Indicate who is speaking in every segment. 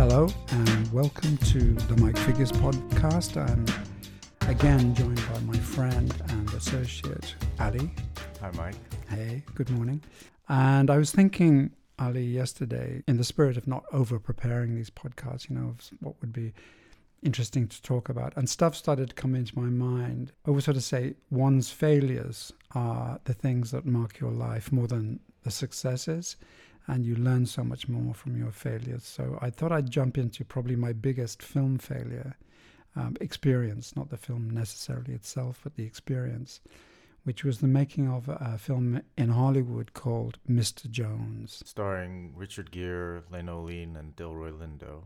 Speaker 1: Hello and welcome to the Mike Figgis podcast. I'm again joined by my friend and associate Ali.
Speaker 2: Hi, Mike.
Speaker 1: Hey, good morning. And I was thinking, Ali, yesterday, in the spirit of not over preparing these podcasts, you know, of what would be interesting to talk about, and stuff started to come into my mind. I would sort of say one's failures are the things that mark your life more than the successes and you learn so much more from your failures. So I thought I'd jump into probably my biggest film failure um, experience, not the film necessarily itself, but the experience, which was the making of a film in Hollywood called Mr. Jones.
Speaker 2: Starring Richard Gere, Lane and Delroy Lindo.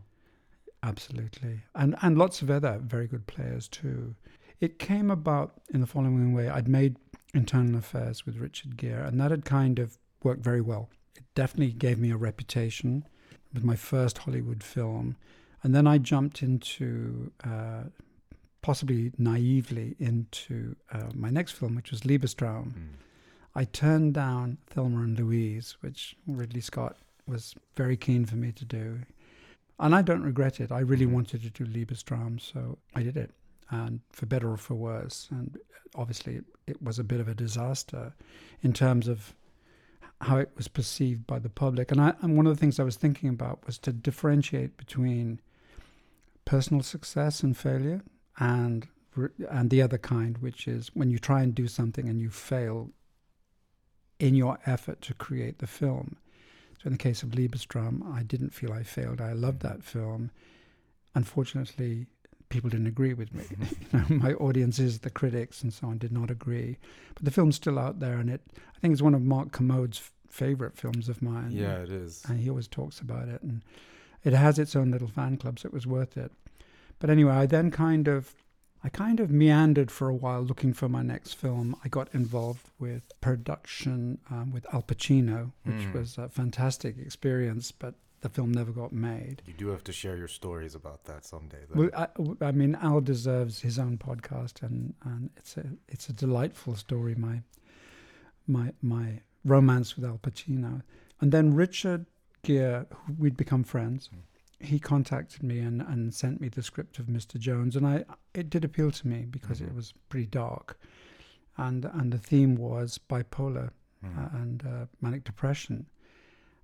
Speaker 1: Absolutely. And, and lots of other very good players too. It came about in the following way I'd made Internal Affairs with Richard Gere, and that had kind of worked very well it definitely gave me a reputation. with my first Hollywood film. And then I jumped into, uh, possibly naively, into uh, my next film, which was Liebestraum. Mm. I turned down Thelma and Louise, which Ridley Scott was very keen for me to do. And I don't regret it. I really hmm. wanted to do Liebestraum, so I did it. And for better or for worse. And obviously, it, it was a bit of a disaster in terms of how it was perceived by the public. And, I, and one of the things I was thinking about was to differentiate between personal success and failure and and the other kind, which is when you try and do something and you fail in your effort to create the film. So in the case of Liebestraum, I didn't feel I failed. I loved that film. Unfortunately, people didn't agree with me. you know, my audiences, the critics, and so on, did not agree. But the film's still out there, and it I think it's one of Mark Kermode's f- favorite films of mine.
Speaker 2: Yeah, it is.
Speaker 1: And he always talks about it, and it has its own little fan club, so it was worth it. But anyway, I then kind of I kind of meandered for a while looking for my next film. I got involved with production um, with Al Pacino, which mm. was a fantastic experience, but the film never got made.
Speaker 2: You do have to share your stories about that someday.
Speaker 1: Well, I, I, mean, Al deserves his own podcast, and, and it's a it's a delightful story. My my my romance with Al Pacino, and then Richard Gere, we'd become friends. Mm. He contacted me and, and sent me the script of Mr. Jones, and I it did appeal to me because mm-hmm. it was pretty dark, and and the theme was bipolar mm. uh, and uh, manic depression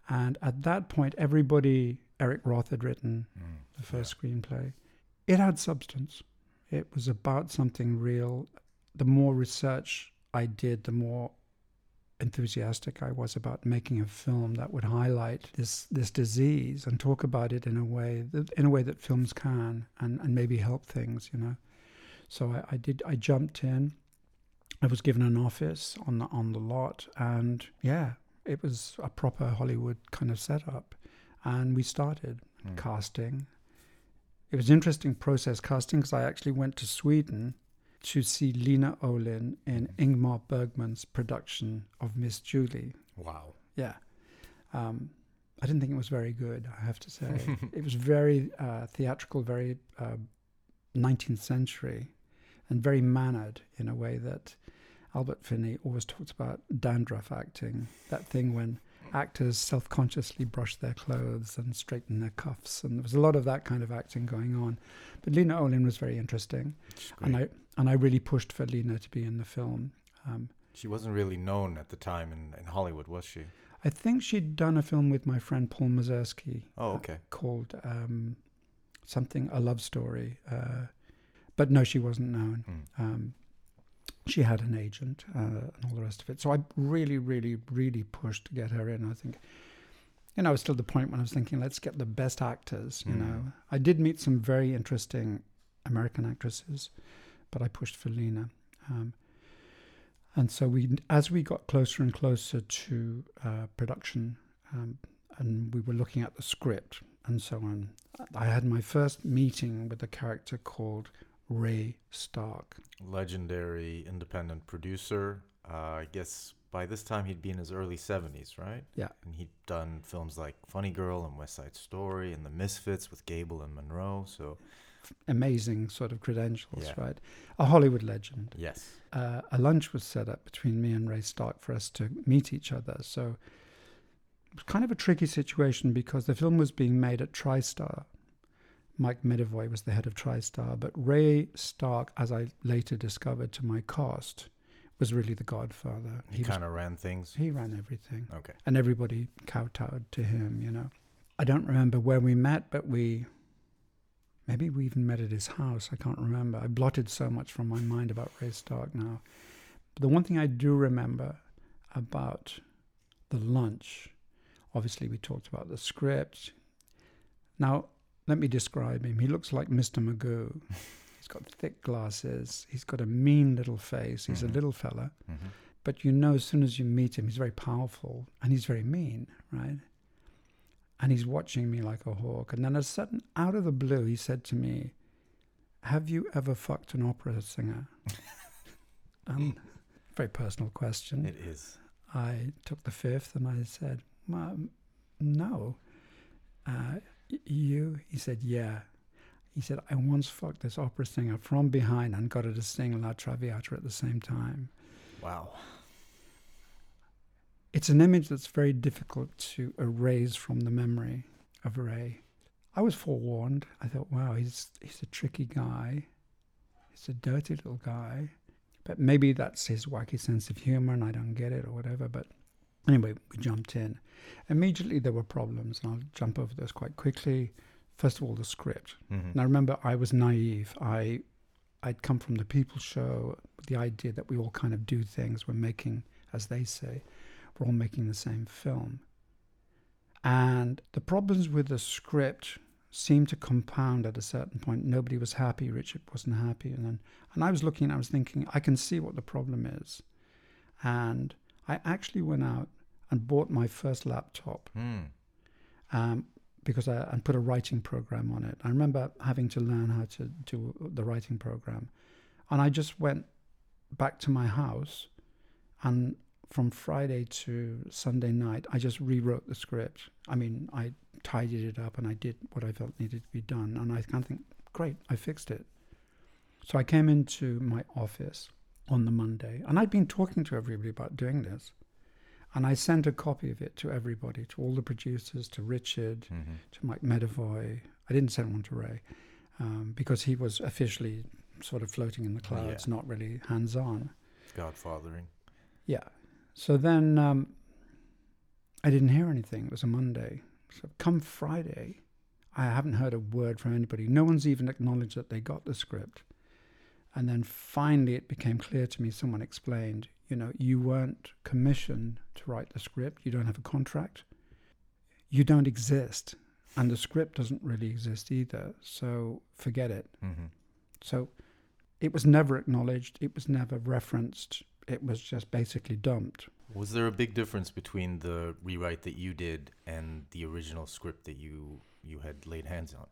Speaker 1: and at that point, everybody, Eric Roth had written mm, the first yeah. screenplay. It had substance. It was about something real. The more research I did, the more enthusiastic I was about making a film that would highlight this this disease and talk about it in a way that in a way that films can and, and maybe help things, you know. So I, I did I jumped in. I was given an office on the on the lot and yeah, it was a proper Hollywood kind of setup. And we started mm. casting. It was an interesting process casting because I actually went to Sweden to see Lena Olin in. Ingmar Bergman's production of Miss Julie.
Speaker 2: Wow.
Speaker 1: Yeah. Um, I didn't think it was very good, I have to say. it was very uh, theatrical, very uh, 19th century, and very mannered in a way that Albert Finney always talks about dandruff acting, that thing when actors self consciously brush their clothes and straighten their cuffs. And there was a lot of that kind of acting going on. But Lena Olin was very interesting. And I, and I really pushed for Lena to be in the film. Um,
Speaker 2: she wasn't really known at the time in, in Hollywood, was she?
Speaker 1: I think she'd done a film with my friend Paul Mazursky.
Speaker 2: Oh, okay.
Speaker 1: Uh, called um, something, A Love Story. Uh, but no, she wasn't known. Mm. Um, she had an agent uh, and all the rest of it. So I really, really, really pushed to get her in. I think, you know, I was still the point when I was thinking, let's get the best actors. You mm. know, I did meet some very interesting American actresses, but I pushed for Lena. Um, and so we, as we got closer and closer to uh, production, um, and we were looking at the script and so on, I had my first meeting with a character called Ray Stark.
Speaker 2: Legendary independent producer. Uh, I guess by this time he'd be in his early 70s, right?
Speaker 1: Yeah.
Speaker 2: And he'd done films like Funny Girl and West Side Story and The Misfits with Gable and Monroe. So
Speaker 1: amazing sort of credentials, yeah. right? A Hollywood legend.
Speaker 2: Yes.
Speaker 1: Uh, a lunch was set up between me and Ray Stark for us to meet each other. So it was kind of a tricky situation because the film was being made at TriStar Mike Medavoy was the head of TriStar, but Ray Stark, as I later discovered to my cost, was really the godfather.
Speaker 2: He,
Speaker 1: was-
Speaker 2: kind of ran things.
Speaker 1: he ran everything,
Speaker 2: Okay.
Speaker 1: and everybody kowtowed to him. You know, I don't remember where we met, but we maybe we even met at his house. I can't remember. I blotted so much from my mind about Ray Stark now. But the one thing I do remember about the lunch, obviously we talked about the script. Now let me describe him. He looks like Mr. Magoo. He's got thick glasses. He's got a mean little face. He's
Speaker 2: Mhm.
Speaker 1: a little fella.
Speaker 2: hmm
Speaker 1: But you know, as soon as you meet him, he's very powerful and he's very mean, right? And he's watching me like a hawk. And then, a sudden, out of the blue, he said to me, Have you ever fucked an opera singer? um, very personal question.
Speaker 2: It is.
Speaker 1: I took the fifth and I said, well, no. Uh, you? He said, yeah. He said, I once fucked this opera singer from behind and got her to sing La Traviata at the same time.
Speaker 2: Wow.
Speaker 1: It's an image that's very difficult to erase from the memory of Ray. I was forewarned. I thought, wow, he's he's a tricky guy. He's a dirty little guy. But maybe that's his wacky sense of humor and I don't get it or whatever. But anyway, we jumped in. Immediately there were problems, and I'll jump over those quite quickly. First of all, the script.
Speaker 2: hmm
Speaker 1: Now remember, I was naive. I I'd come from the People Show with the idea that we all kind of do things. We're making, as they say, we're all making the same film. And the problems with the script seemed to compound at a certain point. Nobody was happy. Richard wasn't happy, and then and I was looking. I was thinking, I can see what the problem is, and I actually went out and bought my first laptop
Speaker 2: Mm.
Speaker 1: um, because I and put a writing program on it. I remember having to learn how to do the writing program, and I just went back to my house, and from Friday to Sunday night, I just rewrote the script. I mean, I tidied it up and I did what I felt needed to be done, and I kind of think, great, I fixed it. So I came into my office on the Monday, and I'd been talking to everybody about doing this. And I sent a copy of it to everybody, to all the producers, to Richard,
Speaker 2: hmm
Speaker 1: to Mike Medavoy. I didn't send one to Ray um, because he was officially sort of floating in the
Speaker 2: Yeah.
Speaker 1: clouds, not really hands on.
Speaker 2: Godfathering.
Speaker 1: Yeah. So then um, I didn't hear anything. It was a Monday. So come Friday, I haven't heard a word from anybody. No one's even acknowledged that they got the script. And then finally, it became clear to me. Someone explained, you know, you weren't commissioned to write the script. You don't have a contract. You don't exist, and the script doesn't really exist either. So forget it.
Speaker 2: hmm
Speaker 1: So it was never acknowledged. It was never referenced. It was just basically dumped.
Speaker 2: Was there a big difference between the rewrite that you did and the original script that you you had laid hands on?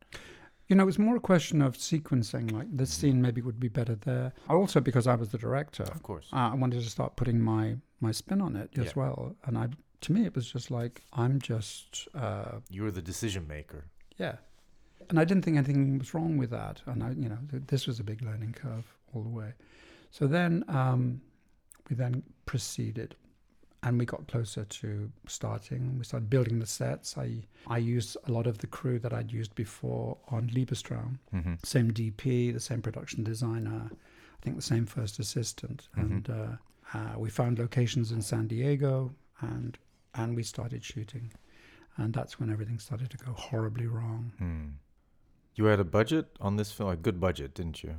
Speaker 1: You know, it was more a question of sequencing. Like this scene maybe would be better there. Also, because I was the director,
Speaker 2: Of course.
Speaker 1: uh, I wanted to start putting my my spin on it as
Speaker 2: Yeah.
Speaker 1: well. And I, to me, it was just like I'm just, uh,
Speaker 2: You were the decision maker.
Speaker 1: yeah. And I didn't think anything was wrong with that. And I, you know, th- this was a big learning curve all the way. So then um, we then proceeded, and we got closer to starting. We started building the sets. I I used a lot of the crew that I'd used before on Liebestraum.
Speaker 2: Mm-hmm.
Speaker 1: Same DP, the same production designer, I think the same first assistant,
Speaker 2: Mhm.
Speaker 1: and uh, uh, we found locations in San Diego, and and we started shooting, and that's when everything started to go horribly wrong.
Speaker 2: Hmm. You had a budget on this film, a good budget, didn't you?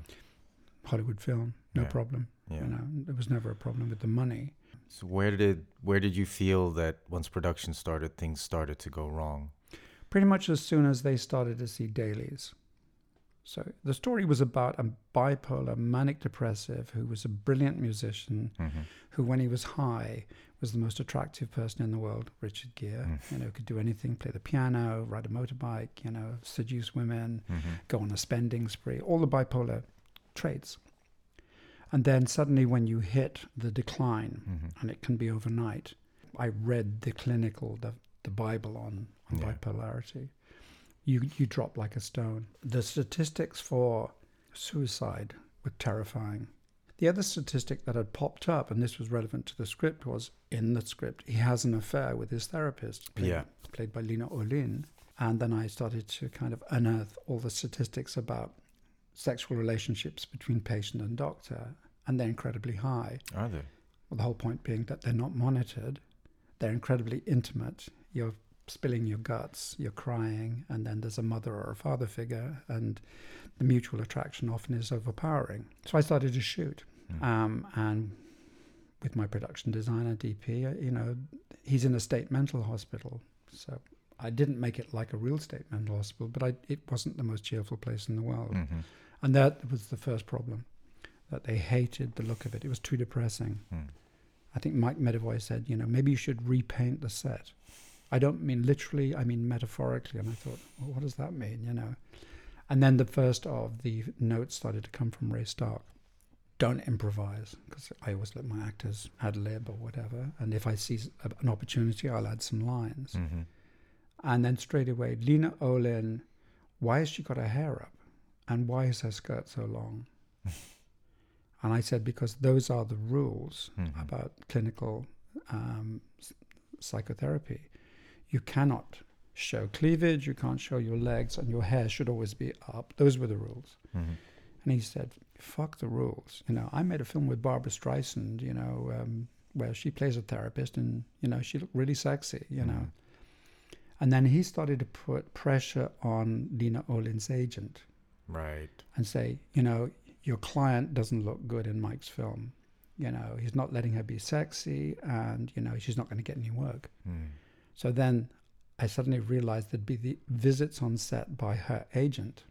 Speaker 1: Hollywood film, no
Speaker 2: Yeah.
Speaker 1: problem.
Speaker 2: Yeah.
Speaker 1: You know, there was never a problem with the money.
Speaker 2: So where did where did you feel that once production started, things started to go wrong?
Speaker 1: Pretty much as soon as they started to see dailies. So the story was about a bipolar, manic depressive who was a brilliant musician
Speaker 2: Mm-hmm.
Speaker 1: who, when he was high, was the most attractive person in the world, Richard Gere.
Speaker 2: Mm.
Speaker 1: You know, could do anything, play the piano, ride a motorbike, you know, seduce women,
Speaker 2: Mm-hmm.
Speaker 1: go on a spending spree, all the bipolar traits. And then suddenly, when you hit the decline,
Speaker 2: Mm-hmm.
Speaker 1: and it can be overnight, I read the clinical, the, the Bible on, on
Speaker 2: Yeah.
Speaker 1: bipolarity. You, you drop like a stone. The statistics for suicide were terrifying. The other statistic that had popped up, and this was relevant to the script, was in the script, he has an affair with his therapist, played,
Speaker 2: Yeah.
Speaker 1: played by Lena Olin. And then I started to kind of unearth all the statistics about sexual relationships between patient and doctor, and they're incredibly high.
Speaker 2: Are they?
Speaker 1: Well, the whole point being that they're not monitored, they're incredibly intimate. You're spilling your guts, you're crying, and then there's a mother or a father figure, and the mutual attraction often is overpowering. So I started to shoot,
Speaker 2: Mm.
Speaker 1: um, and with my production designer DP, you know, he's in a state mental hospital, so I didn't make it like a real state mental hospital, but I, it wasn't the most cheerful place in the world,
Speaker 2: Mhm.
Speaker 1: and that was the first problem, that they hated the look of it. It was too depressing.
Speaker 2: Mm.
Speaker 1: I think Mike Medavoy said, you know, maybe you should repaint the set. I don't mean literally, I mean metaphorically. And I thought, well, what does that mean, you know? And then the first of the notes started to come from Ray Stark. Don't improvise, because I always let my actors ad lib or whatever. And if I see an opportunity, I'll add some lines.
Speaker 2: Mhm.
Speaker 1: And then straight away, Lena Olin, why has she got her hair up? And why is her skirt so long? and I said, because those are the rules
Speaker 2: Mhm.
Speaker 1: about clinical um, psychotherapy. You cannot show cleavage, you can't show your legs, and your hair should always be up. Those were the rules.
Speaker 2: Mhm.
Speaker 1: And he said, fuck the rules. You know, I made a film with Barbra Streisand, you know, um, where she plays a therapist and, you know, she looked really sexy, you know. And then he started to put pressure on Lena Olin's agent
Speaker 2: Right.
Speaker 1: and say, you know, your client doesn't look good in Mike's film. You know, he's not letting her be sexy and, you know, she's not going to get any work.
Speaker 2: Mm.
Speaker 1: So then I suddenly realized there'd be the visits on set by her agent.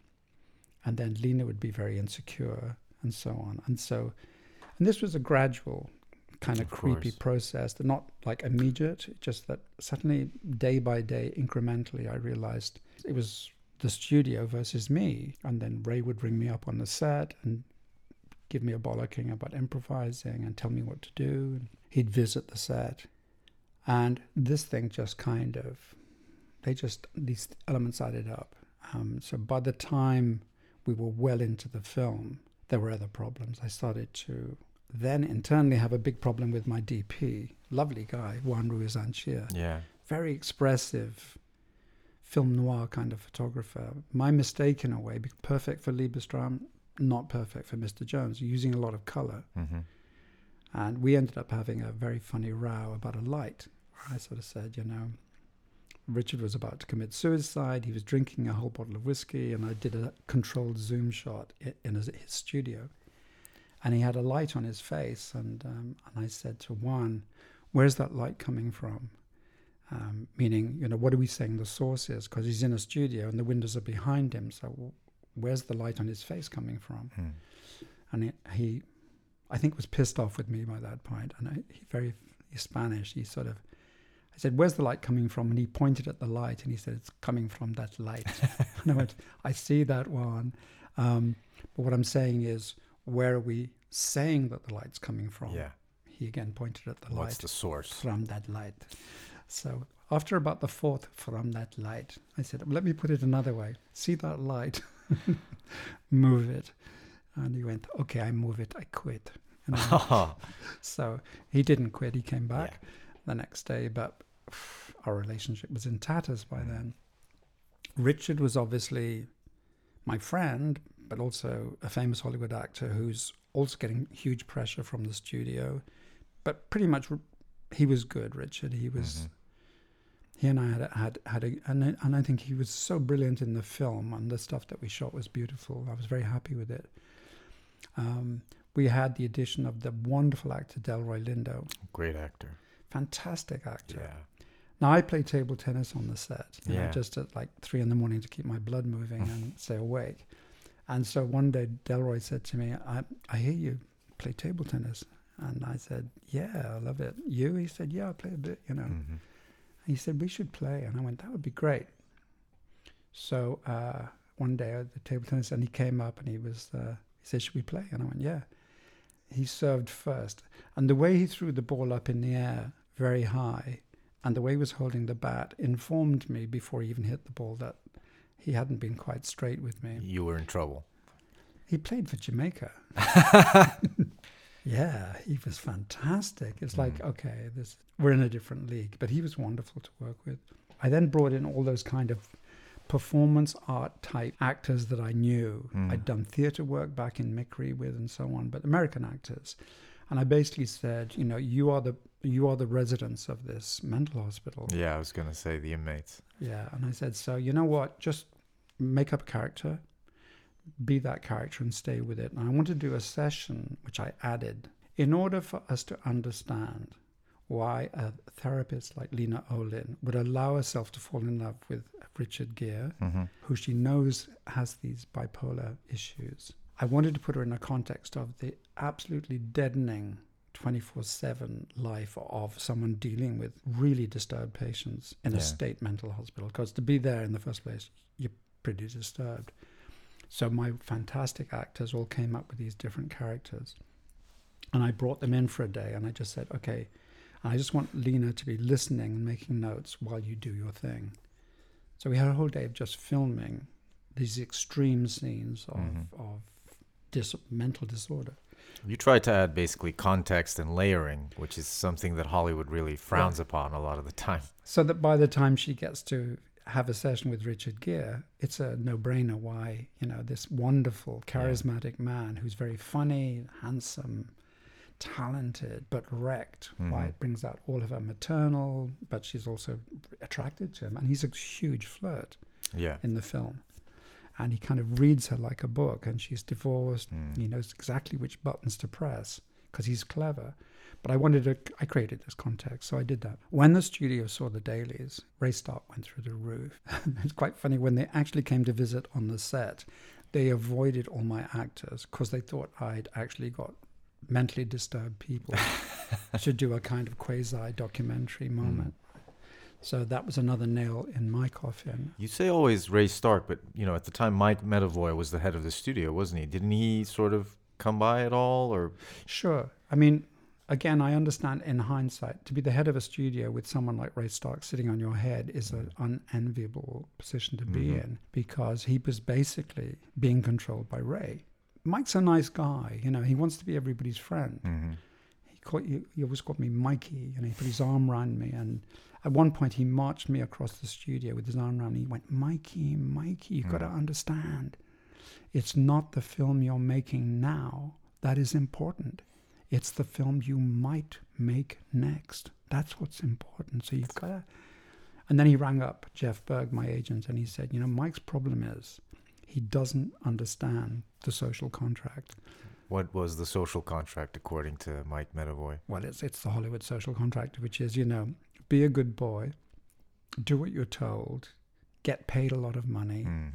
Speaker 1: And then Lena would be very insecure and so on. And so, and this was a gradual kind of,
Speaker 2: Of
Speaker 1: creepy
Speaker 2: course.
Speaker 1: process, They're not like immediate, just that suddenly, day by day, incrementally, I realized it was the studio versus me. And then Ray would ring me up on the set and give me a bollocking about improvising and tell me what to do. And he'd visit the set. And this thing just kind of, they just, these elements added up. Um, so by the time we were well into the film, there were other problems. I started to then internally have a big problem with my DP. Lovely guy, Juan Ruiz Anchia
Speaker 2: Yeah.
Speaker 1: very expressive film noir kind of photographer. My mistake in a way, perfect for Liebestraum, not perfect for Mr. Jones, using a lot of color.
Speaker 2: Mhm.
Speaker 1: And we ended up having a very funny row about a light. I sort of said, you know, Richard was about to commit suicide. He was drinking a whole bottle of whiskey, and I did a controlled zoom shot in his, his studio. And he had a light on his face, and um, and I said to Juan, "Where's that light coming from?" Um, meaning, you know, what are we saying the source is? Because he's in a studio and the windows are behind him. So, where's the light on his face coming from?
Speaker 2: Mm.
Speaker 1: and he, he I think was pissed off with me by that point. point and I, he very he's Spanish he sort of I said where's the light coming from and he pointed at the light and he said it's coming from that light and I went I see that one um, but what I'm saying is where are we saying that the light's coming from
Speaker 2: Yeah.
Speaker 1: he again pointed at the
Speaker 2: What's
Speaker 1: light What's
Speaker 2: the source?
Speaker 1: from that light so after about the fourth from that light I said let me put it another way see that light move it and he went okay I move it I quit and I- so he didn't quit. He came back the next day, but our relationship was in tatters by
Speaker 2: Mm.
Speaker 1: then. Richard was obviously my friend, but also a famous Hollywood actor who's also getting huge pressure from the studio. But pretty much, he was good. Richard, he was.
Speaker 2: Mhm.
Speaker 1: He and I had had had a, and I, and I think he was so brilliant in the film, and the stuff that we shot was beautiful. I was very happy with it. Um, we had the addition of the wonderful actor Delroy Lindo,
Speaker 2: Great actor.
Speaker 1: fantastic actor.
Speaker 2: Yeah.
Speaker 1: Now I play table tennis on the set, you know,
Speaker 2: Yeah.
Speaker 1: just at like three in the morning to keep my blood moving and stay awake. And so one day Delroy said to me, "I I hear you play table tennis," and I said, "Yeah, I love it." You? He said, "Yeah, I play a bit," you know.
Speaker 2: Mhm.
Speaker 1: He said, We should play. And I went, That would be great. So uh, one day at the table tennis, and he came up and he was, uh, he said, Should we play? And I went, Yeah. He served first. And the way he threw the ball up in the air very high and the way he was holding the bat informed me before he even hit the ball that he hadn't been quite straight with me.
Speaker 2: You were in trouble.
Speaker 1: He played for Jamaica. yeah, he was fantastic. It's like,
Speaker 2: Mm.
Speaker 1: okay, this we're in a different league, but he was wonderful to work with. I then brought in all those kind of performance art type actors that I knew.
Speaker 2: Mm.
Speaker 1: I'd done theater work back in Mickery with and so on, but American actors. And I basically said, you know, you are the you are the residents of this mental hospital.
Speaker 2: Yeah, I was gonna say the inmates.
Speaker 1: Yeah, and I said, so you know what? Just make up a character, be that character, and stay with it. And I want to do a session which I added in order for us to understand why a therapist like Lena Olin would allow herself to fall in love with Richard Gere,
Speaker 2: Mm-hmm.
Speaker 1: who she knows has these bipolar issues. I wanted to put her in a context of the absolutely deadening 24 7 life of someone dealing with really disturbed patients in
Speaker 2: Yeah.
Speaker 1: a state mental hospital. Because to be there in the first place, you're pretty disturbed. So my fantastic actors all came up with these different characters. And I brought them in for a day and I just said, okay, I just want Lena to be listening and making notes while you do your thing. So we had a whole day of just filming these extreme scenes of,
Speaker 2: Mhm.
Speaker 1: of dis- mental disorder.
Speaker 2: You try to add basically context and layering, which is something that Hollywood really frowns upon a lot of the time.
Speaker 1: So that by the time she gets to have a session with Richard Gere, it's a no-brainer why, you know, this wonderful, charismatic man who's very funny, handsome, talented, but wrecked, why
Speaker 2: Mhm.
Speaker 1: it brings out all of her maternal, but she's also attracted to him. And he's a huge flirt
Speaker 2: Yeah.
Speaker 1: in the film. And he kind of reads her like a book, and she's divorced.
Speaker 2: Mm.
Speaker 1: He knows exactly which buttons to press because he's clever. But I wanted to, I created this context, so I did that. When the studio saw the dailies, Ray Stark went through the roof. it's quite funny when they actually came to visit on the set, they avoided all my actors because they thought I'd actually got mentally disturbed people to do a kind of quasi documentary moment. So that was another nail in my coffin.
Speaker 2: You say always Ray Stark, but you know at the time Mike Medavoy was the head of the studio, wasn't he? Didn't he sort of come by at all, or
Speaker 1: Sure. I mean, again, I understand in hindsight, to be the head of a studio with someone like Ray Stark sitting on your head is an unenviable position to be
Speaker 2: Mhm.
Speaker 1: in because he was basically being controlled by Ray. Mike's a nice guy, you know, he wants to be everybody's friend.
Speaker 2: Mhm.
Speaker 1: He, called, he, he always called me Mikey, and he put his arm around me. And at one point, he marched me across the studio with his arm around me. He went, Mikey, Mikey, you've got to
Speaker 2: Mm.
Speaker 1: understand. It's not the film you're making now that is important. It's the film you might make next. That's what's important. So you've got to. And then he rang up Jeff Berg, my agent, and he said, You know, Mike's problem is he doesn't understand the social contract.
Speaker 2: what was the social contract according to Mike Medavoy?
Speaker 1: well, it's it's the Hollywood social contract, which is you know, be a good boy, do what you're told, get paid a lot of money,
Speaker 2: hmm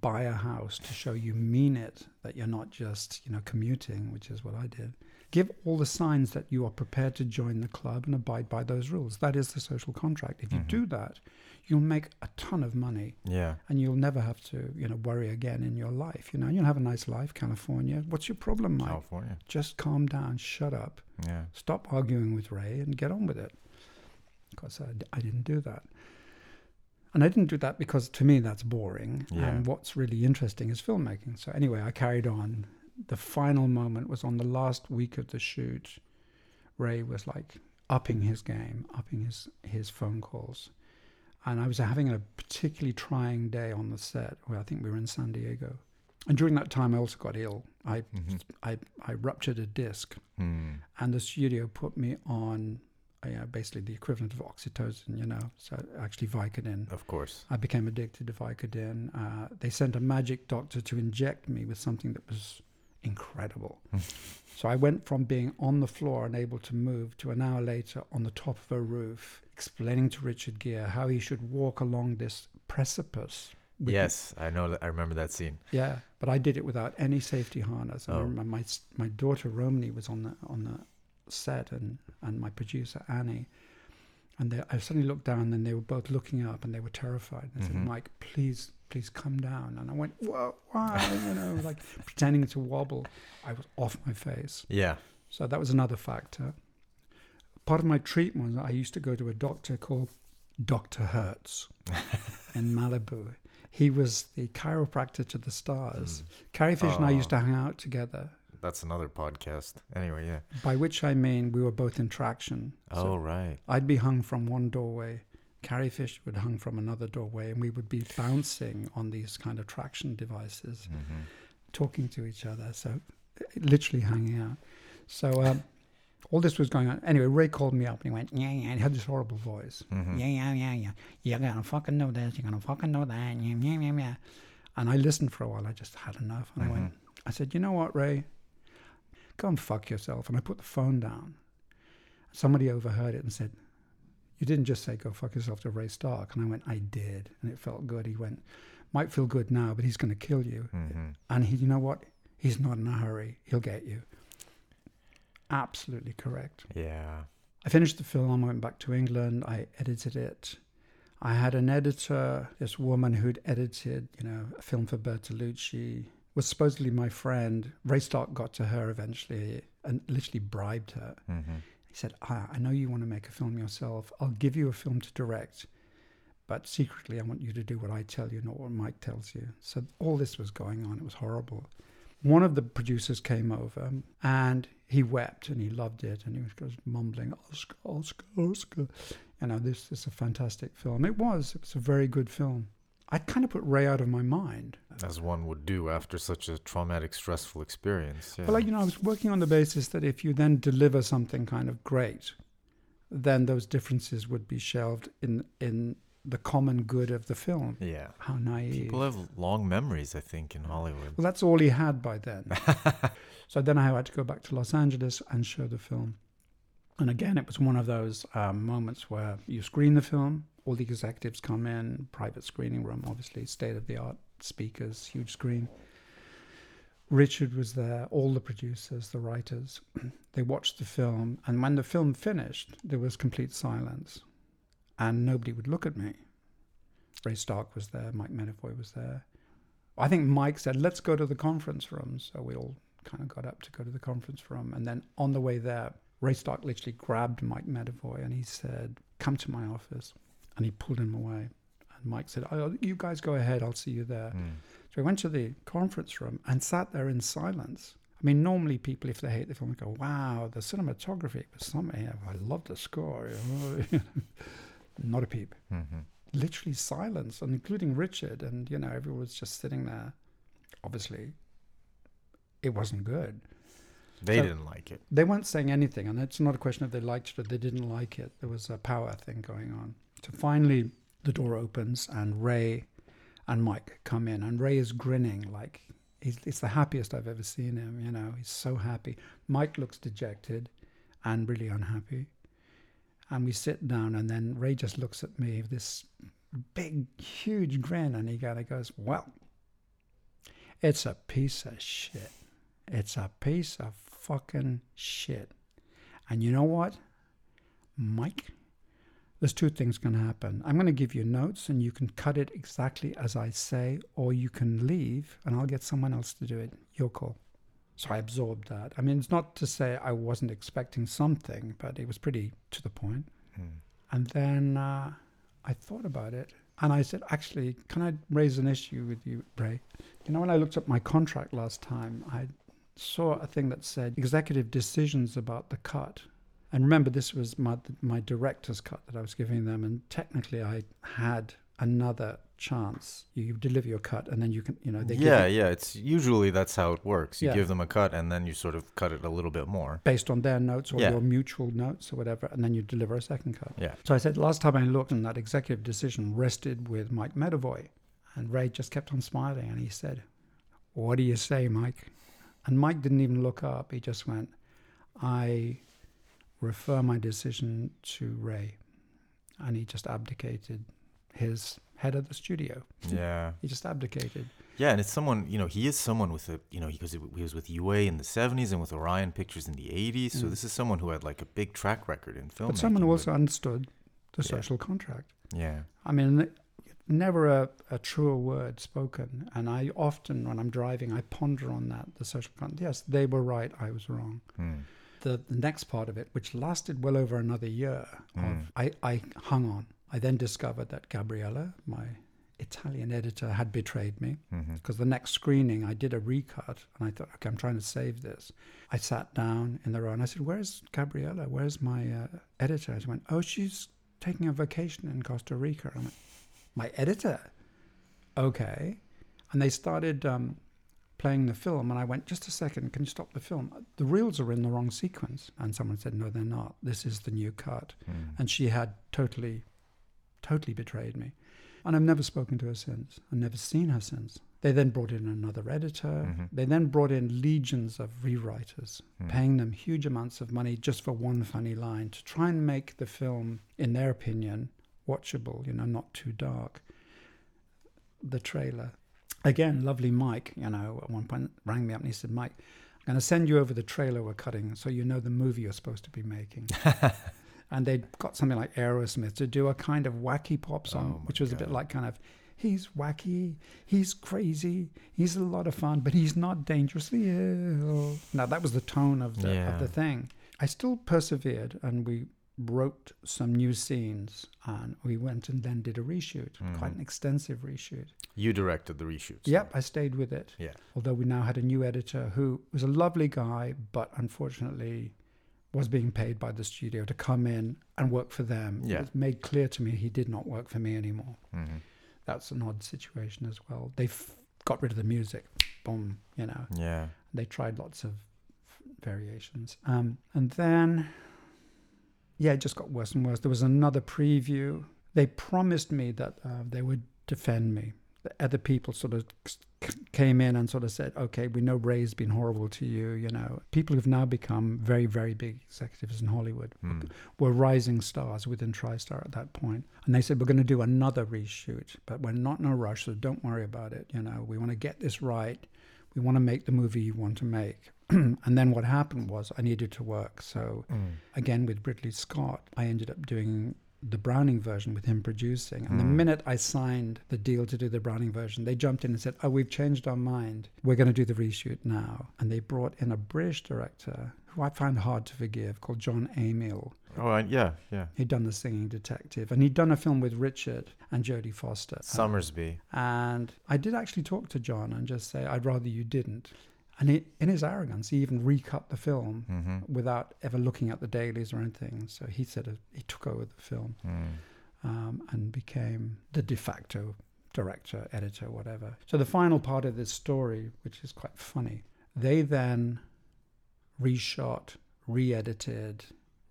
Speaker 1: buy a house to show you mean it, that you're not just you know commuting, which is what I did. Give all the signs that you are prepared to join the club and abide by those rules. That is the social contract. If you
Speaker 2: Mhm.
Speaker 1: do that, you'll make a ton of money
Speaker 2: Yeah.
Speaker 1: and you'll never have to you know worry again in your life. You know, you'll have a nice life, California. What's your problem, Mike?
Speaker 2: California.
Speaker 1: Just calm down, shut up.
Speaker 2: Yeah.
Speaker 1: stop arguing with Ray and get on with it. Because I, I didn't do that. And I didn't do that because to me that's boring.
Speaker 2: Yeah.
Speaker 1: And what's really interesting is filmmaking. So anyway, I carried on. The final moment was on the last week of the shoot. Ray was like upping his game, upping his, his phone calls. And I was having a particularly trying day on the set where I think we were in San Diego. And during that time, I also got ill. I,
Speaker 2: Mhm.
Speaker 1: I, I ruptured a disc
Speaker 2: Mm.
Speaker 1: and the studio put me on you know, basically the equivalent of oxytocin, you know, so actually Vicodin.
Speaker 2: Of course.
Speaker 1: I became addicted to Vicodin. Uh, they sent a magic doctor to inject me with something that was incredible. so I went from being on the floor and able to move to an hour later on the top of a roof, explaining to Richard Gere how he should walk along this precipice.
Speaker 2: Yes, I know that. I remember that scene.
Speaker 1: yeah, but I did it without any safety harness. And I
Speaker 2: Oh.
Speaker 1: remember my my daughter Romney was on the on the set, and and my producer Annie, and they, I suddenly looked down, and they were both looking up, and they were terrified. And I
Speaker 2: Mhm.
Speaker 1: said, "Mike, please, please come down." And I went, "Whoa, why?" you know, like pretending to wobble. I was off my face.
Speaker 2: Yeah.
Speaker 1: So that was another factor. Part of my treatment I used to go to a doctor called Dr. Hertz in Malibu. He was the chiropractor to the stars. Carrie Fisher and I used
Speaker 2: Oh.
Speaker 1: to hang out together,
Speaker 2: That's another podcast. Anyway, yeah.
Speaker 1: by which I mean we were both in traction.
Speaker 2: oh, right.
Speaker 1: I'd be hung from one doorway, Carrie Fisher would hung from another doorway, and we would be bouncing on these kind of traction devices,
Speaker 2: hmm
Speaker 1: talking to each other. So literally hanging out. So um, all this was going on. Anyway, Ray called me up and he went, yeah, yeah. He had this horrible voice.
Speaker 2: hmm
Speaker 1: Yeah, yeah, yeah, yeah. You're gonna fucking know this. You're gonna fucking know that. Yeah, yeah, yeah, yeah. And I listened for a while. I just had enough. And I went, I said, you know what, Ray? Go and fuck yourself. And I put the phone down. Somebody overheard it and said, you didn't just say go fuck yourself to Ray Stark. And I went, I did. And it felt good. He went, might feel good now, but he's going to kill you.
Speaker 2: hmm
Speaker 1: And he, you know what? He's not in a hurry. He'll get you. Absolutely correct.
Speaker 2: Yeah.
Speaker 1: I finished the film, I went back to England, I edited it. I had an editor, this woman who'd edited, you know, a film for Bertolucci, was supposedly my friend. Ray Stark got to her eventually and literally bribed her.
Speaker 2: hmm
Speaker 1: He said, ah, I know you want to make a film yourself. I'll give you a film to direct, but secretly I want you to do what I tell you, not what Mike tells you. So all this was going on. It was horrible. One of the producers came over and he wept and he loved it and he was just mumbling, Oscar, Oscar, Oscar. You know, this is a fantastic film. It was. It was a very good film. I'd kind of put Ray out of my mind.
Speaker 2: As one would do after such a traumatic, stressful experience. Yeah.
Speaker 1: Well, like, you know, I was working on the basis that if you then deliver something kind of great, then those differences would be shelved in in the common good of the film.
Speaker 2: yeah.
Speaker 1: How naive.
Speaker 2: People have long memories, I think, in Hollywood.
Speaker 1: well, that's all he had by then. so then I had to go back to Los Angeles and show the film. And again, it was one of those um, moments where you screen the film, all the executives come in, private screening room, obviously, state of the art speakers, huge screen. Richard was there, all the producers, the writers. they watched the film, and when the film finished, there was complete silence, and nobody would look at me. Ray Stark was there, Mike Medavoy was there. I think Mike said, "Let's go to the conference room." So we all kind of got up to go to the conference room, and then on the way there, Ray Stark literally grabbed Mike Medavoy and he said, "Come to my office," and he pulled him away. And Mike said, "Oh, you guys go ahead. I'll see you there."
Speaker 2: Mm.
Speaker 1: So we went to the conference room and sat there in silence. I mean, normally people, if they hate the film, they go, "Wow, the cinematography was something. I love the score." Not a peep.
Speaker 2: hmm
Speaker 1: Literally silence, and including Richard, and you know, everyone was just sitting there. Obviously, it wasn't good.
Speaker 2: They
Speaker 1: So-
Speaker 2: didn't like it.
Speaker 1: They weren't saying anything, and it's not a question of they liked it or they didn't like it. There was a power thing going on. So finally, the door opens, and Ray and Mike come in, and Ray is grinning like he's it's the happiest I've ever seen him. You know, he's so happy. Mike looks dejected and really unhappy. And we sit down, and then Ray just looks at me with this big, huge grin, and he kind of goes, "Well, it's a piece of shit. It's a piece of fucking shit." And you know what, Mike? There's two things going to happen. I'm going to give you notes, and you can cut it exactly as I say, or you can leave, and I'll get someone else to do it. Your call. So I absorbed that. I mean, it's not to say I wasn't expecting something, but it was pretty to the point.
Speaker 2: Mm.
Speaker 1: And then uh, I thought about it, and I said, actually, can I raise an issue with you, Ray? You know, when I looked at my contract last time, I saw a thing that said executive decisions about the cut. And remember, this was my, my director's cut that I was giving them, and technically I had another chance. You deliver your cut, and then you can, you know, they
Speaker 2: yeah, yeah. It's usually that's how it works. You
Speaker 1: Yeah.
Speaker 2: give them a cut, and then you sort of cut it a little bit more.
Speaker 1: based on their notes or
Speaker 2: Yeah.
Speaker 1: your mutual notes or whatever, and then you deliver a second cut.
Speaker 2: Yeah.
Speaker 1: So I said, last time I looked, and that executive decision rested with Mike Medavoy. And Ray just kept on smiling, and he said, What do you say, Mike? And Mike didn't even look up. He just went, I refer my decision to Ray. And he just abdicated his head of the studio.
Speaker 2: Yeah.
Speaker 1: He just abdicated.
Speaker 2: Yeah, and it's someone, you know, he is someone with a, you know, because he, he was with UA in the 70s and with Orion Pictures in the 80s. So
Speaker 1: Mm.
Speaker 2: this is someone who had like a big track record in film.
Speaker 1: But someone who also understood the
Speaker 2: Yeah.
Speaker 1: social contract.
Speaker 2: Yeah.
Speaker 1: I mean, never a, a truer word spoken. And I often, when I'm driving, I ponder on that, the social contract. Yes, they were right, I was wrong.
Speaker 2: Mm.
Speaker 1: The, the next part of it, which lasted well over another year,
Speaker 2: Mm.
Speaker 1: of, I, I hung on. I then discovered that Gabriella, my Italian editor, had betrayed me
Speaker 2: hmm
Speaker 1: because the next screening I did a recut and I thought, okay, I'm trying to save this. I sat down in the row and I said, Where's Gabriella? Where's my uh, editor? She went, Oh, she's taking a vacation in Costa Rica. I went, my editor? Okay. And they started um, playing the film, and I went, just a second, can you stop the film? The reels are in the wrong sequence. And someone said, no, they're not. This is the new cut.
Speaker 2: Mm.
Speaker 1: And she had totally, totally betrayed me. And I've never spoken to her since. I've never seen her since. They then brought in another editor.
Speaker 2: Mhm.
Speaker 1: They then brought in legions of rewriters,
Speaker 2: Mm.
Speaker 1: paying them huge amounts of money just for one funny line to try and make the film, in their opinion, watchable, you know, not too dark. The trailer. Again, lovely Mike, you know, at one point rang me up and he said, Mike, I'm going to send you over the trailer we're cutting so you know the movie you're supposed to be making. and they'd got something like Aerosmith to do a kind of wacky pop song,
Speaker 2: Oh
Speaker 1: which was a bit like kind of, he's wacky, he's crazy, he's a lot of fun, but he's not dangerously ill. Now that was the tone of the
Speaker 2: Yeah.
Speaker 1: of the thing. I still persevered, and we wrote some new scenes, and we went and then did a reshoot, quite
Speaker 2: Mhm.
Speaker 1: an extensive reshoot.
Speaker 2: You directed the reshoots.
Speaker 1: Yep, I stayed with it.
Speaker 2: Yeah.
Speaker 1: Although we now had a new editor who was a lovely guy, but unfortunately was being paid by the studio to come in and work for them.
Speaker 2: Yeah.
Speaker 1: It was made clear to me he did not work for me anymore.
Speaker 2: hmm
Speaker 1: That's an odd situation as well. They f- got rid of the music. Boom, you know.
Speaker 2: Yeah.
Speaker 1: They tried lots of variations. Um, and then, yeah, it just got worse and worse. There was another preview. They promised me that uh, they would defend me. The other people sort of came in and sort of said, okay, we know Ray's been horrible to you. You know, people who've now become very, very big executives in Hollywood
Speaker 2: Mm.
Speaker 1: were rising stars within TriStar at that point. And they said, We're going to do another reshoot, but we're not in a rush, so don't worry about it. You know, we want to get this right. We want to make the movie you want to make. and then what happened was I needed to work. So
Speaker 2: Mm.
Speaker 1: again, with Ridley Scott, I ended up doing the Browning version with him producing. And the
Speaker 2: Mm.
Speaker 1: minute I signed the deal to do the Browning version, they jumped in and said, Oh, we've changed our mind. We're going to do the reshoot now. And they brought in a British director who I find hard to forgive called Jon Amiel.
Speaker 2: Oh, and yeah, yeah.
Speaker 1: He'd done The Singing Detective, and he'd done a film with Richard and Jodie Foster.
Speaker 2: Sommersby.
Speaker 1: And I did actually talk to John and just say, I'd rather you didn't. And he, in his arrogance, he even recut the film
Speaker 2: hmm
Speaker 1: without ever looking at the dailies or anything. So he said uh, he took over the film
Speaker 2: Mm.
Speaker 1: um, and became the de facto director, editor, whatever. So the final part of this story, which is quite funny, they then reshot, re-edited,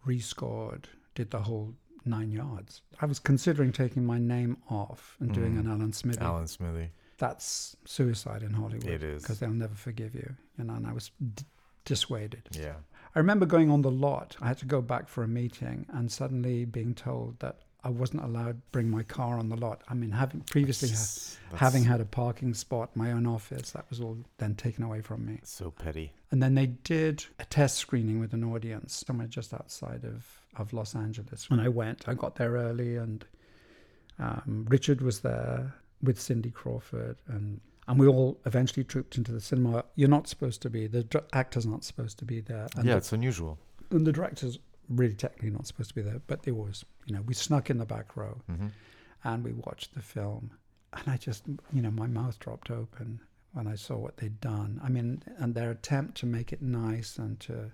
Speaker 1: rescored, did the whole nine yards. I was considering taking my name off and doing
Speaker 2: Mm.
Speaker 1: an Alan Smithee.
Speaker 2: Alan Smithee.
Speaker 1: That's suicide in Hollywood.
Speaker 2: It is.
Speaker 1: because they'll never forgive you. You know, and I was d- dissuaded.
Speaker 2: Yeah.
Speaker 1: I remember going on the lot. I had to go back for a meeting and suddenly being told that I wasn't allowed to bring my car on the lot. I mean, having previously ha-
Speaker 2: That's-
Speaker 1: having had a parking spot, my own office, that was all then taken away from me.
Speaker 2: so petty.
Speaker 1: And then they did a test screening with an audience somewhere just outside of, of Los Angeles. When I went, I got there early and um, Richard was there with Cindy Crawford and and we all eventually trooped into the cinema. You're not supposed to be, the dr- actors aren't supposed to be there. And
Speaker 2: yeah,
Speaker 1: the
Speaker 2: it's unusual.
Speaker 1: and the director's really technically not supposed to be there, but they was, you know, we snuck in the back row
Speaker 2: hmm
Speaker 1: and we watched the film. And I just, you know, my mouth dropped open when I saw what they'd done. I mean, and their attempt to make it nice and to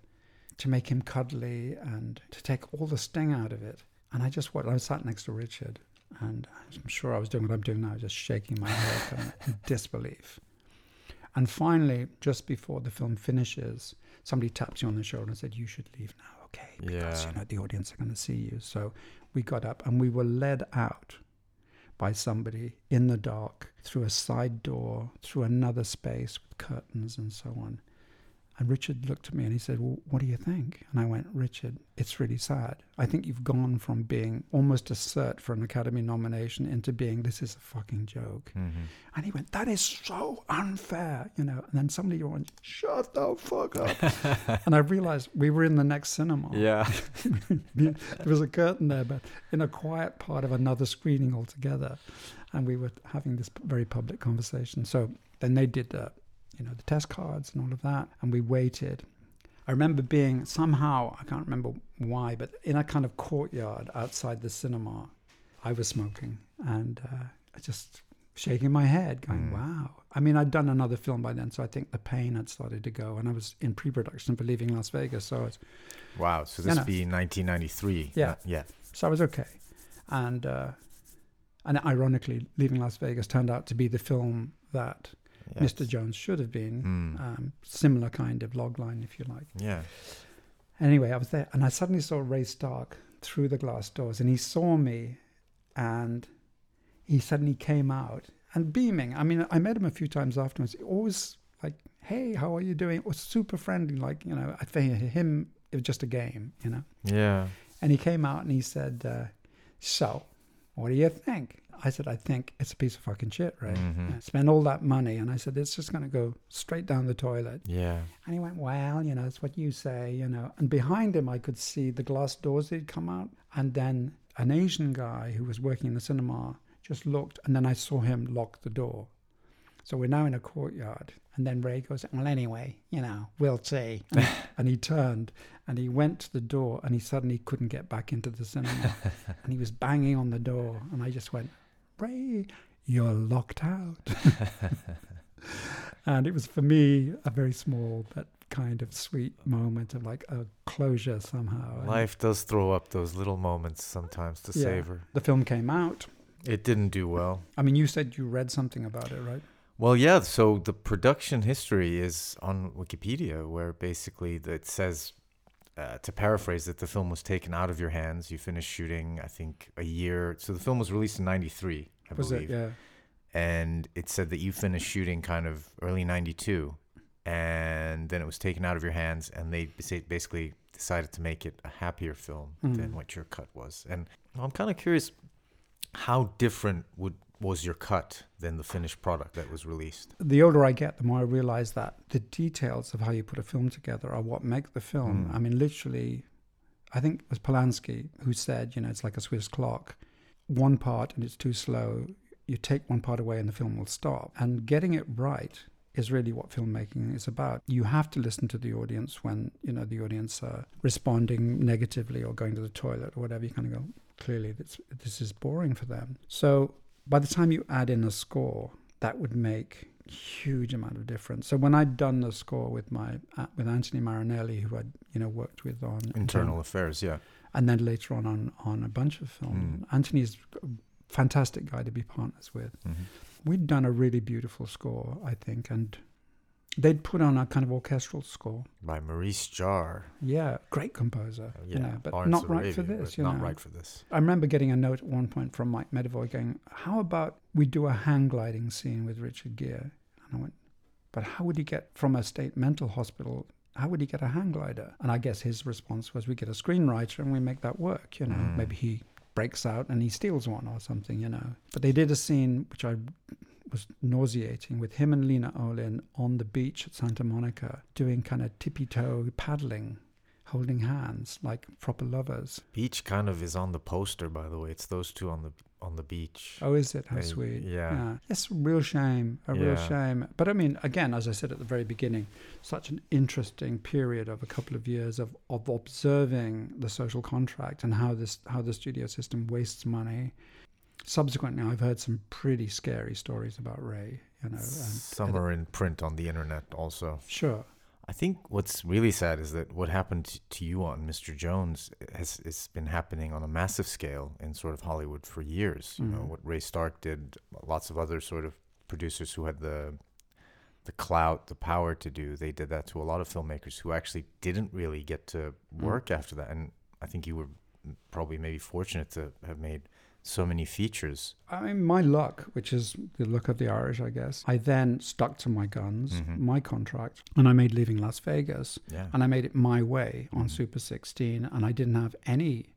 Speaker 1: to make him cuddly and to take all the sting out of it. And I just, what I sat next to Richard, and I'm sure I was doing what I'm doing now, just shaking my head in- disbelief. And finally, just before the film finishes, somebody taps you on the shoulder and said, "You should leave now, okay? Because
Speaker 2: Yeah.
Speaker 1: you know the audience are going to see you." So we got up and we were led out by somebody in the dark through a side door, through another space with curtains and so on. And Richard looked at me and he said, Well, what do you think? And I went, Richard, it's really sad. I think you've gone from being almost a cert for an Academy nomination into being, this is a fucking joke.
Speaker 2: hmm
Speaker 1: And he went, That is so unfair, you know. And then somebody went, Shut the fuck up. and I realized we were in the next cinema.
Speaker 2: Yeah.
Speaker 1: there was a curtain there, but in a quiet part of another screening altogether. And we were having this very public conversation. So then they did the, you know, the test cards and all of that, and we waited. I remember being somehow, I can't remember why, but in a kind of courtyard outside the cinema, I was smoking and uh, I just shaking my head, going,
Speaker 2: Mm.
Speaker 1: wow. I mean, I'd done another film by then, so I think the pain had started to go, and I was in pre production for Leaving Las Vegas, so I was
Speaker 2: Wow. So
Speaker 1: You
Speaker 2: this
Speaker 1: know.
Speaker 2: would be 1993.
Speaker 1: Yeah.
Speaker 2: Yeah.
Speaker 1: So I was okay. and uh, and ironically, Leaving Las Vegas turned out to be the film that
Speaker 2: Yes.
Speaker 1: Mr. Jones should have been.
Speaker 2: Mm.
Speaker 1: Um, similar kind of logline, if you like.
Speaker 2: yeah.
Speaker 1: Anyway, I was there, and I suddenly saw Ray Stark through the glass doors, and he saw me, and he suddenly came out and beaming. I mean, I met him a few times afterwards. Always like, "Hey, how are you doing?" It was super friendly. Like, you know, I think him it was just a game, you know.
Speaker 2: Yeah.
Speaker 1: And he came out and he said, uh, "So, what do you think?" I said, "I think it's a piece of fucking shit, right?
Speaker 2: Mhm.
Speaker 1: Spend all that money." And I said, "It's just going to go straight down the toilet."
Speaker 2: Yeah.
Speaker 1: And he went, Well, you know, it's what you say, you know. And behind him, I could see the glass doors that had come out. And then an Asian guy who was working in the cinema just looked, and then I saw him lock the door. So we're now in a courtyard. And then Ray goes, Well, anyway, you know, we'll see. And, and he turned and he went to the door and he suddenly couldn't get back into the cinema. and he was banging on the door. And I just went, Ray, you're locked out. and it was for me a very small but kind of sweet moment of like a closure somehow. And
Speaker 2: Life does throw up those little moments sometimes to
Speaker 1: Yeah.
Speaker 2: savor.
Speaker 1: The film came out.
Speaker 2: It didn't do well.
Speaker 1: I mean, you said you read something about it, right?
Speaker 2: Well, yeah. So the production history is on Wikipedia, where basically it says, uh, to paraphrase, that the film was taken out of your hands. You finished shooting, I think, a year. So the film was released in '93, I
Speaker 1: Was
Speaker 2: believe,
Speaker 1: it? Yeah.
Speaker 2: and it said that you finished shooting kind of early '92, and then it was taken out of your hands, and they basically decided to make it a happier film than
Speaker 1: Mm.
Speaker 2: what your cut was. And I'm kind of curious, how different would was your cut than the finished product that was released?
Speaker 1: The older I get, the more I realize that the details of how you put a film together are what make the film.
Speaker 2: Mm.
Speaker 1: I mean, literally, I think it was Polanski who said, you know, it's like a Swiss clock. One part and it's too slow. You take one part away and the film will stop. And getting it right is really what filmmaking is about. You have to listen to the audience when, you know, the audience are responding negatively or going to the toilet or whatever. You kind of go, clearly this, this is boring for them. So by the time you add in a score, that would make huge amount of difference. So when I'd done the score with my uh, with Anthony Marinelli, who I'd you know worked with on
Speaker 2: Internal affairs, yeah.
Speaker 1: and then later on on on a bunch of films, Anthony's a fantastic guy to be partners with.
Speaker 2: hmm
Speaker 1: We'd done a really beautiful score, I think, and they'd put on a kind of orchestral score.
Speaker 2: By Maurice Jarre.
Speaker 1: Yeah, great composer,
Speaker 2: Uh,
Speaker 1: you
Speaker 2: yeah,
Speaker 1: know, but not right for this. You
Speaker 2: not
Speaker 1: know,
Speaker 2: right for this.
Speaker 1: I remember getting a note at one point from Mike Medavoy going, How about we do a hang gliding scene with Richard Gere? And I went, But how would he get from a state mental hospital? How would he get a hang glider? And I guess his response was, We get a screenwriter and we make that work. You know,
Speaker 2: Mm.
Speaker 1: maybe he breaks out and he steals one or something, you know. But they did a scene which I was nauseating with him and Lena Olin on the beach at Santa Monica doing kind of tippy toe paddling, holding hands like proper lovers.
Speaker 2: Beach kind of is on the poster, by the way. It's those two on the on the beach.
Speaker 1: Oh, is it? How sweet.
Speaker 2: yeah.
Speaker 1: It's a real shame. A real
Speaker 2: Yeah.
Speaker 1: shame. But I mean, again, as I said at the very beginning, such an interesting period of a couple of years of, of observing the social contract and how this how the studio system wastes money. Subsequently, I've heard some pretty scary stories about Ray. You know, and,
Speaker 2: Some are in print on the internet also.
Speaker 1: sure.
Speaker 2: I think what's really sad is that what happened to you on Mr. Jones has it's been happening on a massive scale in sort of Hollywood for years. You know
Speaker 1: Mhm.
Speaker 2: what Ray Stark did, lots of other sort of producers who had the the clout, the power to do. They did that to a lot of filmmakers who actually didn't really get to
Speaker 1: Mm.
Speaker 2: work after that. And I think you were probably maybe fortunate to have made so many features.
Speaker 1: I mean, my luck, which is the luck of the Irish, I guess. I then stuck to my guns,
Speaker 2: Mhm.
Speaker 1: my contract, and I made Leaving Las Vegas.
Speaker 2: Yeah.
Speaker 1: and I made it my way on
Speaker 2: Mhm.
Speaker 1: Super 16, and I didn't have any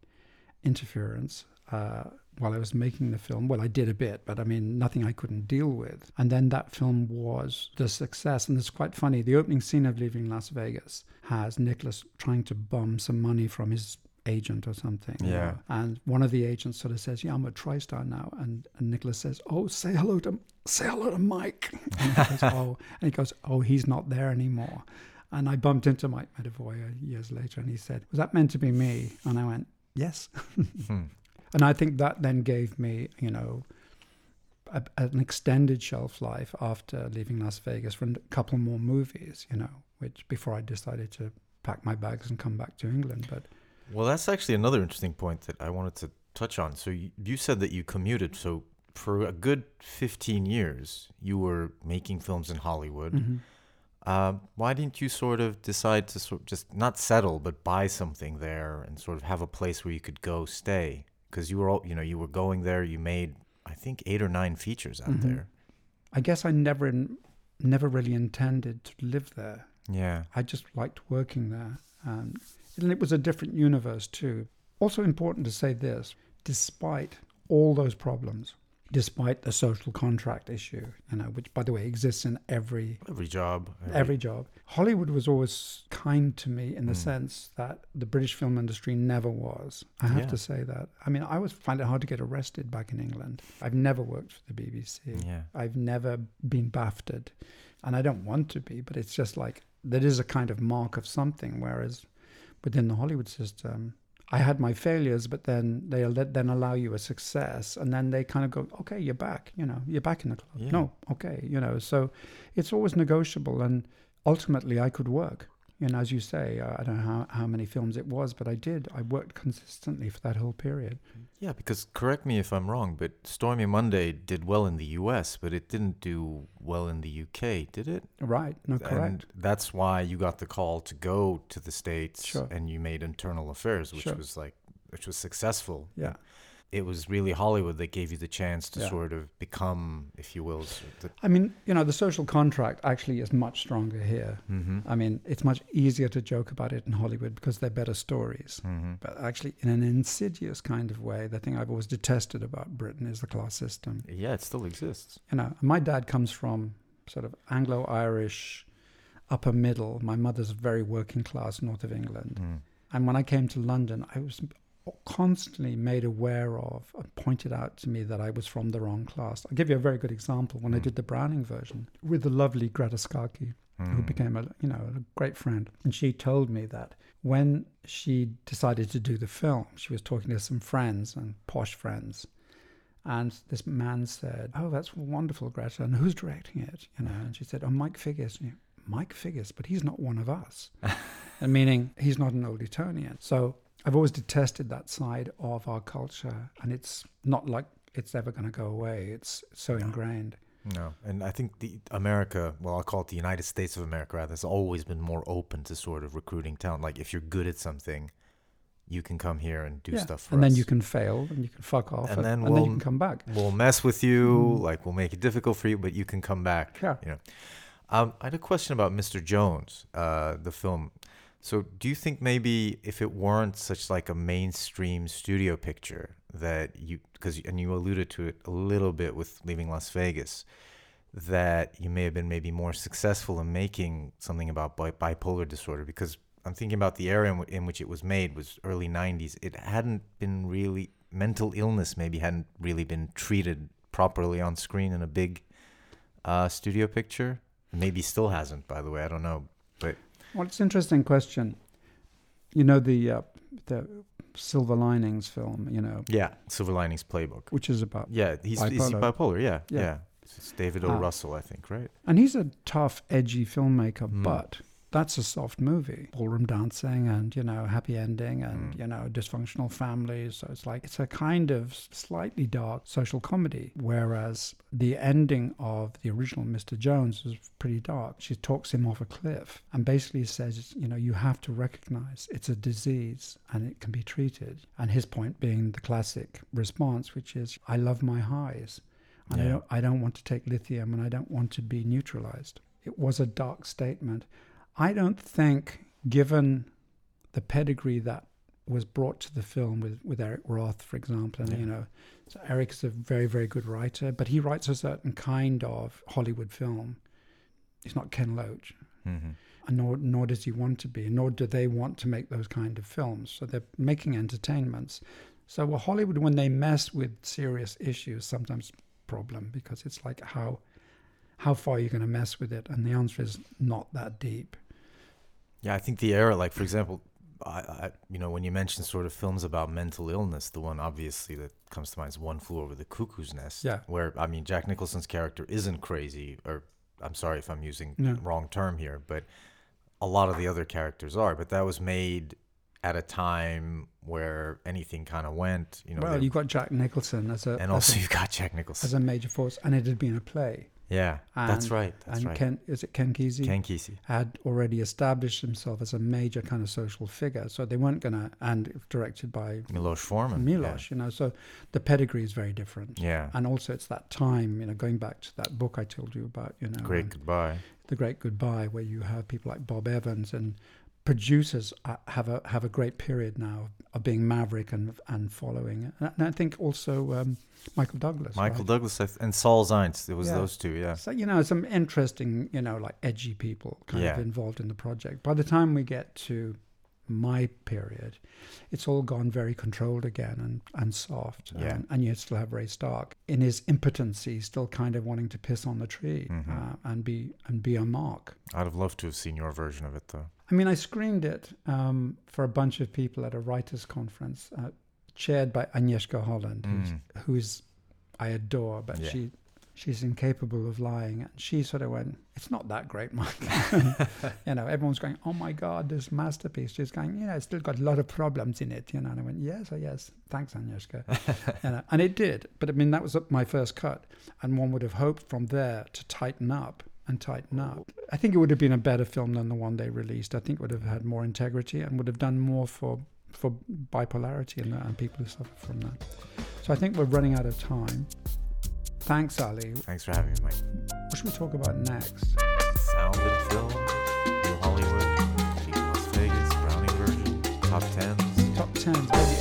Speaker 1: interference uh, while I was making the film. Well, I did a bit, but I mean, nothing I couldn't deal with. And then that film was the success, and it's quite funny. The opening scene of Leaving Las Vegas has Nicholas trying to bum some money from his agent or something.
Speaker 2: Yeah.
Speaker 1: And one of the agents sort of says, "Yeah, I'm a TriStar now," and and Nicholas says, "Oh, say hello to say hello to Mike." And he goes, "Oh," and he goes, "Oh, he's not there anymore." And I bumped into Mike Medavoy years later, and he said, "Was that meant to be me?" And I went, "Yes."
Speaker 2: Hmm.
Speaker 1: And I think that then gave me, you know, a, an extended shelf life after leaving Las Vegas for a couple more movies, you know, which before I decided to pack my bags and come back to England. But
Speaker 2: Well, that's actually another interesting point that I wanted to touch on. So you, you said that you commuted. So for a good 15 years, you were making films in Hollywood.
Speaker 1: Mhm.
Speaker 2: Uh, why didn't you sort of decide to sort of just not settle, but buy something there and sort of have a place where you could go stay? Because you were, all, you know, you were going there. You made, I think, eight or nine features out
Speaker 1: Mhm.
Speaker 2: there.
Speaker 1: I guess I never, never really intended to live there.
Speaker 2: Yeah.
Speaker 1: I just liked working there. Um, and it was a different universe too. Also important to say this despite all those problems, despite the social contract issue, you know, which by the way exists in every
Speaker 2: Every job.
Speaker 1: every job. Hollywood was always kind to me in the
Speaker 2: Mm.
Speaker 1: sense that the British film industry never was. I have
Speaker 2: Yeah.
Speaker 1: to say that. I mean, I always find it hard to get arrested back in England. I've never worked for the BBC.
Speaker 2: Yeah.
Speaker 1: I've never been BAFTAed, and I don't want to be, but it's just like that is a kind of mark of something. Whereas within the Hollywood system, I had my failures, but then they then allow you a success, and then they kind of go, okay, you're back. You know, you're back in the club.
Speaker 2: Yeah.
Speaker 1: No, okay, you know. So it's always negotiable, and ultimately, I could work. Know, as you say, uh, I don't know how, how many films it was, but I did. I worked consistently for that whole period.
Speaker 2: Yeah, because correct me if I'm wrong, but Stormy Monday did well in the US, but it didn't do well in the UK, did it?
Speaker 1: Right? No, correct.
Speaker 2: And that's why you got the call to go to the States
Speaker 1: Sure.
Speaker 2: and you made Internal Affairs, which
Speaker 1: Sure.
Speaker 2: was like which was successful.
Speaker 1: Yeah.
Speaker 2: It was really Hollywood that gave you the chance to
Speaker 1: Yeah.
Speaker 2: sort of become, if you will, sort of the,
Speaker 1: I mean, you know, the social contract actually is much stronger here.
Speaker 2: mm-hmm.
Speaker 1: I mean, it's much easier to joke about it in Hollywood because they're better stories.
Speaker 2: Mm-hmm.
Speaker 1: But actually, in an insidious kind of way, the thing I've always detested about Britain is the class system.
Speaker 2: Yeah, it still exists.
Speaker 1: You know, my dad comes from sort of Anglo Irish, upper middle. My mother's very working class, north of England.
Speaker 2: Mm.
Speaker 1: And when I came to London, I was constantly made aware of and pointed out to me that I was from the wrong class. I'll give you a very good example. When I
Speaker 2: Mm.
Speaker 1: did the Browning version with the lovely Greta Scacchi, who
Speaker 2: Mm.
Speaker 1: became a you know a great friend, and she told me that when she decided to do the film, she was talking to some friends and posh friends, and this man said, "Oh, that's wonderful, Greta, and who's directing it?" You know, and she said, "Oh, Mike Figgis." Mike Figgis, but he's not one of us, and meaning he's not an old Etonian. So I've always detested that side of our culture, and it's not like it's ever going to go away. It's so ingrained.
Speaker 2: No, and I think the America, well, I'll call it the United States of America, rather, has always been more open to sort of recruiting talent. Like if you're good at something, you can come here and do
Speaker 1: yeah.
Speaker 2: stuff for
Speaker 1: and
Speaker 2: us.
Speaker 1: then you can fail, and you can fuck off,
Speaker 2: And
Speaker 1: and,
Speaker 2: then
Speaker 1: and then you can come back.
Speaker 2: We'll mess with you,
Speaker 1: Mm.
Speaker 2: like we'll make it difficult for you, but you can come back.
Speaker 1: Yeah.
Speaker 2: You know. Um, I had a question about Mr. Jones, uh, the film. So, do you think maybe if it weren't such like a mainstream studio picture that you, because and you alluded to it a little bit with leaving Las Vegas, that you may have been maybe more successful in making something about bi- bipolar disorder? Because I'm thinking about the era in, w- in which it was made was early '90s. It hadn't been really mental illness. Maybe hadn't really been treated properly on screen in a big uh, studio picture. Maybe still hasn't, by the way. I don't know.
Speaker 1: Well, it's an interesting question. You know the uh, the Silver Linings film, you know,
Speaker 2: Yeah, Silver Linings Playbook.
Speaker 1: which is about,
Speaker 2: Yeah, he's
Speaker 1: Bipolar.
Speaker 2: bipolar. Yeah, yeah.
Speaker 1: Yeah.
Speaker 2: It's David O.
Speaker 1: Ah.
Speaker 2: Russell, I think, right?
Speaker 1: and he's a tough, edgy filmmaker,
Speaker 2: Mm.
Speaker 1: but that's a soft movie. Ballroom dancing and you know happy ending and
Speaker 2: Mm.
Speaker 1: you know dysfunctional families. So it's like it's a kind of slightly dark social comedy. Whereas the ending of the original Mr. Jones is pretty dark. She talks him off a cliff and basically says, you know, you have to recognize it's a disease and it can be treated. And his point being the classic response, which is, I love my highs. And I, don't, I don't want to take lithium and I don't want to be neutralized. It was a dark statement. I don't think, given the pedigree that was brought to the film with, with Eric Roth, for example, and
Speaker 2: Yeah.
Speaker 1: you know, so Eric is a very, very good writer, but he writes a certain kind of Hollywood film. He's not Ken Loach,
Speaker 2: Mm-hmm.
Speaker 1: and nor, nor does he want to be, nor do they want to make those kind of films. So they're making entertainments. So well, Hollywood, when they mess with serious issues, sometimes problem because it's like how how far are you going to mess with it? And the answer is not that deep.
Speaker 2: Yeah, I think the era, like for example, I, I, you know, when you mention sort of films about mental illness, the one obviously that comes to mind is One Flew Over the Cuckoo's Nest.
Speaker 1: Yeah.
Speaker 2: Where I mean, Jack Nicholson's character isn't crazy, or I'm sorry if I'm using
Speaker 1: No.
Speaker 2: the wrong term here, but a lot of the other characters are. But that was made at a time where anything kind of went. You know,
Speaker 1: well, you got Jack Nicholson as a
Speaker 2: and
Speaker 1: as
Speaker 2: also
Speaker 1: a,
Speaker 2: you got Jack Nicholson.
Speaker 1: as a major force, and it had been a play.
Speaker 2: Yeah, that's right. That's
Speaker 1: and
Speaker 2: right.
Speaker 1: Ken is it Ken Kesey
Speaker 2: Ken Kesey.
Speaker 1: had already established himself as a major kind of social figure, so they weren't gonna and directed by
Speaker 2: Milos Forman.
Speaker 1: Milos, you know, so the pedigree is very different.
Speaker 2: Yeah. yeah.
Speaker 1: And also, it's that time, you know, going back to that book I told you about, you know,
Speaker 2: Great goodbye.
Speaker 1: the Great Goodbye, where you have people like Bob Evans and producers uh, have a have a great period now of being maverick and and following. And I think also um, Michael Douglas.
Speaker 2: Michael
Speaker 1: right?
Speaker 2: Douglas and Saul Zaentz. It was
Speaker 1: Yeah.
Speaker 2: those two. Yeah.
Speaker 1: So you know, some interesting, you know, like edgy people kind
Speaker 2: Yeah.
Speaker 1: of involved in the project. By the time we get to my period, it's all gone very controlled again and, and soft.
Speaker 2: Yeah.
Speaker 1: And, and you still have Ray Stark in his impotency, still kind of wanting to piss on the tree
Speaker 2: Mhm.
Speaker 1: uh, and be and be a mark.
Speaker 2: I'd have loved to have seen your version of it though.
Speaker 1: I mean, I screened it um, for a bunch of people at a writers' conference, uh, chaired by Agnieszka Holland, who's,
Speaker 2: Mm.
Speaker 1: who's I adore, but
Speaker 2: Yeah.
Speaker 1: she she's incapable of lying. And she sort of went, "It's not that great, Mike." you know, everyone's going, "Oh my God, this masterpiece!" She's going, "You know, it's still got a lot of problems in it." You know, and I went, "Yes, oh yes, thanks, Agnieszka," you know, uh, and it did. But I mean, that was my first cut, and one would have hoped from there to tighten up and tighten up. I think it would have been a better film than the one they released. I think it would have had more integrity and would have done more for for bipolarity and, uh, and people who suffer from that. So I think we're running out of time. Thanks, Ali.
Speaker 2: Thanks for having me, Mike.
Speaker 1: What should we talk about next?
Speaker 2: Sound and film, New Hollywood, Las Vegas, Browning version, top tens.
Speaker 1: Top 10.